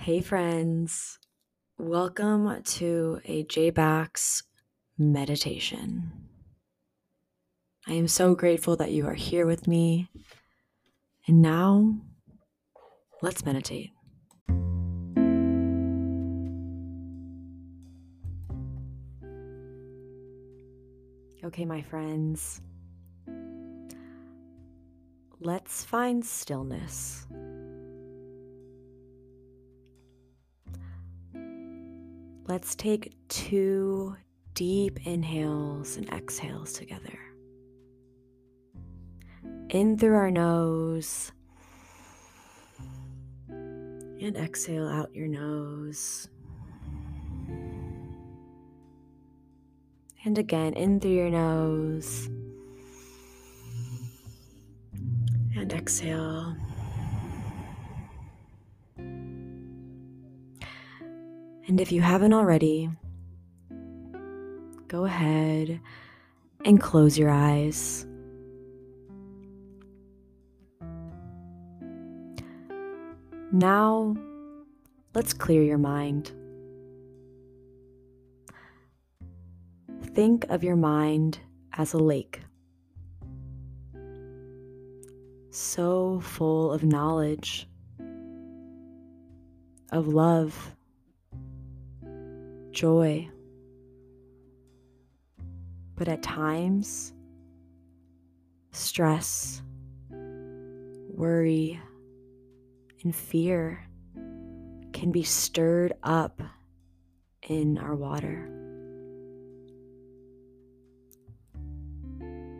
Hey, friends. Welcome to a JBax meditation. I am so grateful that you are here with me. And now, let's meditate. Okay, my friends, let's find stillness. Let's take two deep inhales and exhales together. In through our nose and exhale out your nose. And again, in through your nose and exhale. And if you haven't already, go ahead and close your eyes. Now, let's clear your mind. Think of your mind as a lake, so full of knowledge, of love joy. But at times, stress, worry, and fear can be stirred up in our water.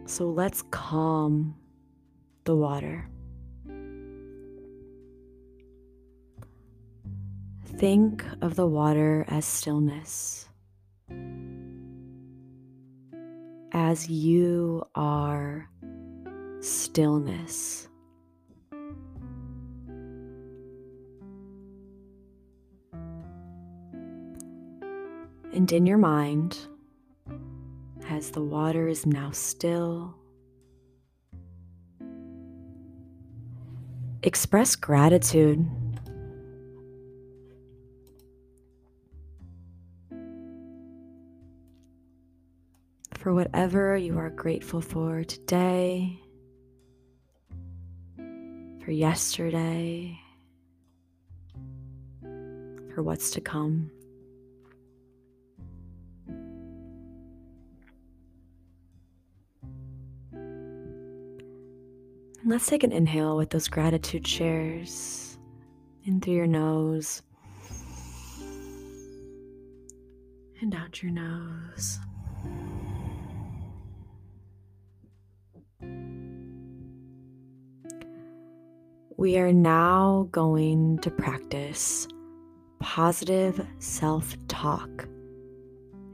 So let's calm the water. Think of the water as stillness, as you are stillness. And in your mind, as the water is now still, express gratitude for whatever you are grateful for today, for yesterday, for what's to come. let's take an inhale with those gratitude shares in through your nose and out your nose. We are now going to practice positive self talk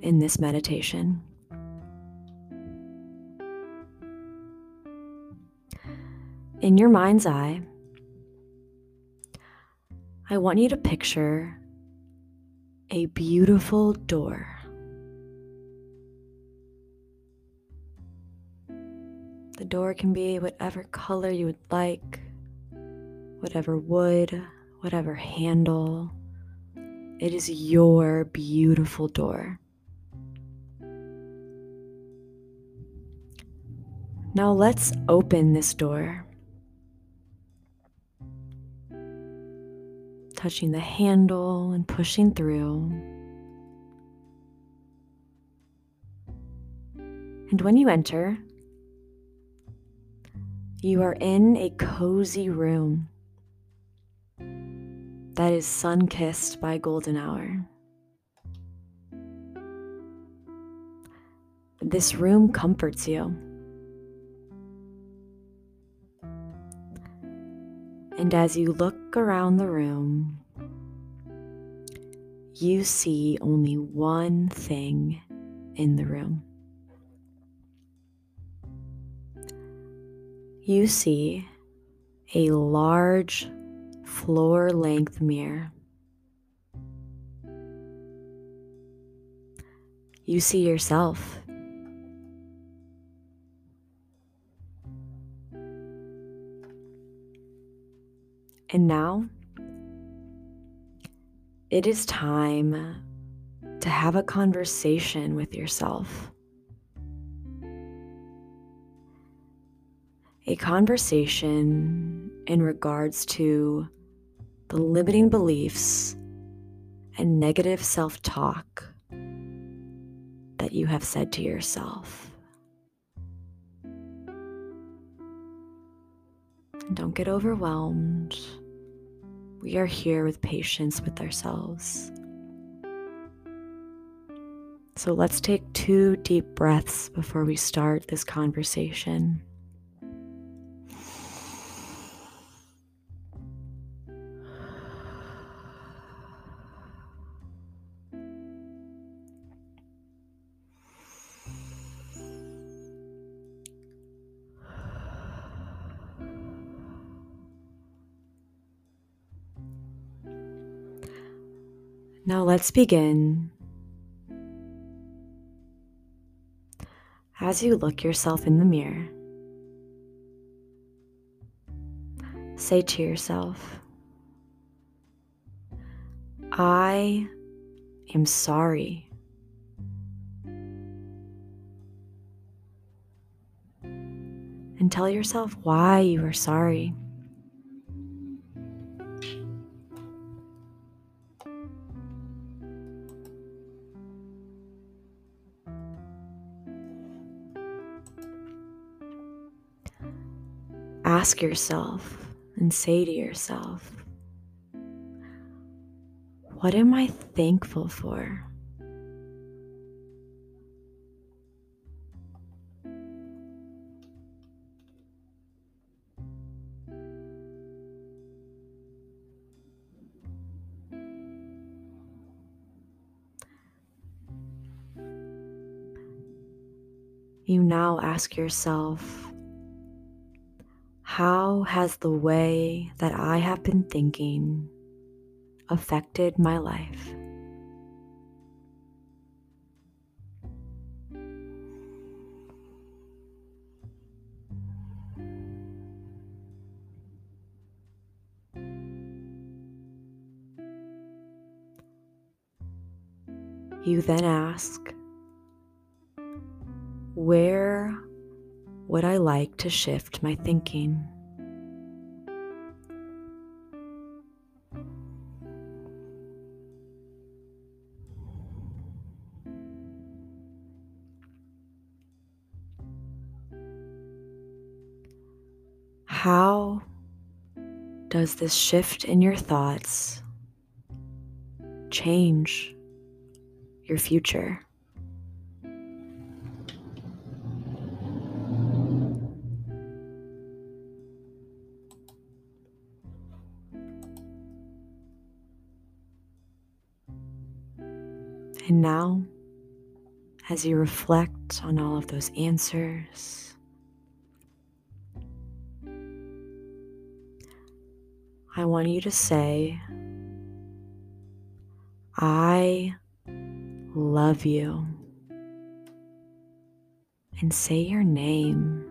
in this meditation. In your mind's eye, I want you to picture a beautiful door. The door can be whatever color you would like whatever wood, whatever handle. It is your beautiful door. Now let's open this door. Touching the handle and pushing through. And when you enter, you are in a cozy room that is sun kissed by golden hour. This room comforts you. And as you look around the room, you see only one thing in the room. You see a large floor length mirror. You see yourself. And now, it is time to have a conversation with yourself. A conversation in regards to the limiting beliefs and negative self talk that you have said to yourself. Don't get overwhelmed. We are here with patience with ourselves. So let's take two deep breaths before we start this conversation. Now let's begin. As you look yourself in the mirror, say to yourself, I am sorry. And tell yourself why you are sorry. Ask yourself and say to yourself, What am I thankful for? You now ask yourself, how has the way that I have been thinking affected my life? You then ask, Where would I like to shift my thinking? How does this shift in your thoughts change your future? And now, as you reflect on all of those answers, I want you to say, I love you. And say your name.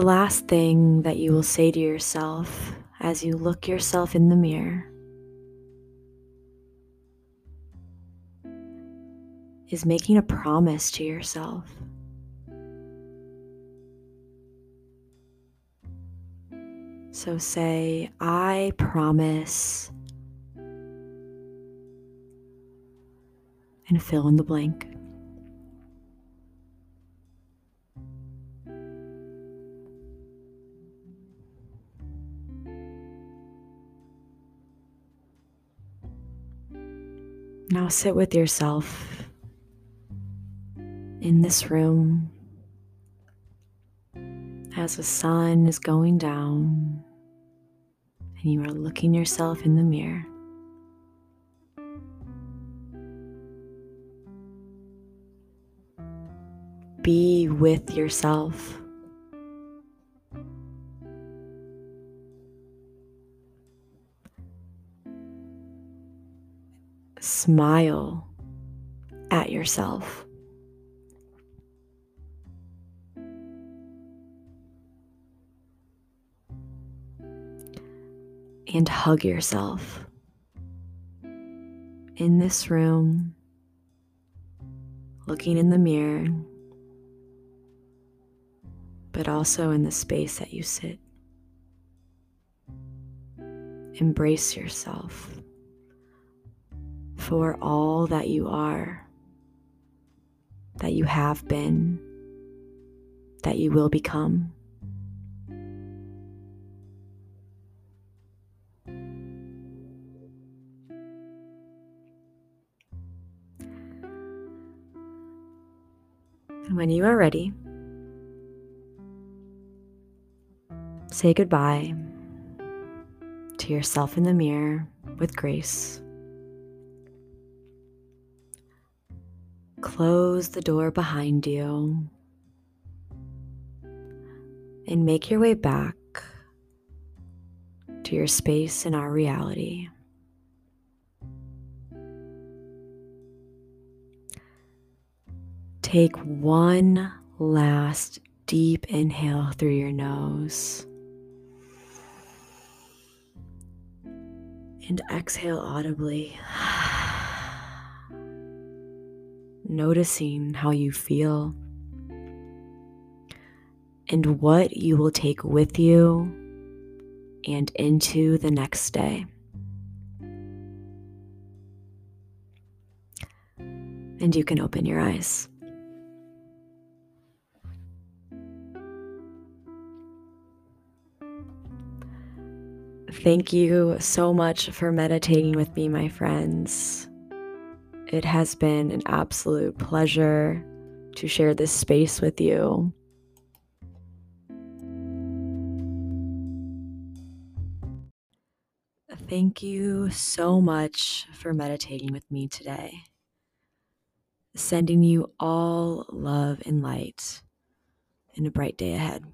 The last thing that you will say to yourself as you look yourself in the mirror is making a promise to yourself. So say, I promise, and fill in the blank. Sit with yourself in this room as the sun is going down and you are looking yourself in the mirror. Be with yourself. Smile at yourself. And hug yourself in this room, looking in the mirror, but also in the space that you sit. Embrace yourself for all that you are, that you have been, that you will become. And when you are ready, say goodbye to yourself in the mirror with grace. Close the door behind you and make your way back to your space in our reality. Take one last deep inhale through your nose. And exhale audibly. Noticing how you feel and what you will take with you and into the next day. And you can open your eyes. Thank you so much for meditating with me, my friends. It has been an absolute pleasure to share this space with you. Thank you so much for meditating with me today. Sending you all love and light and a bright day ahead.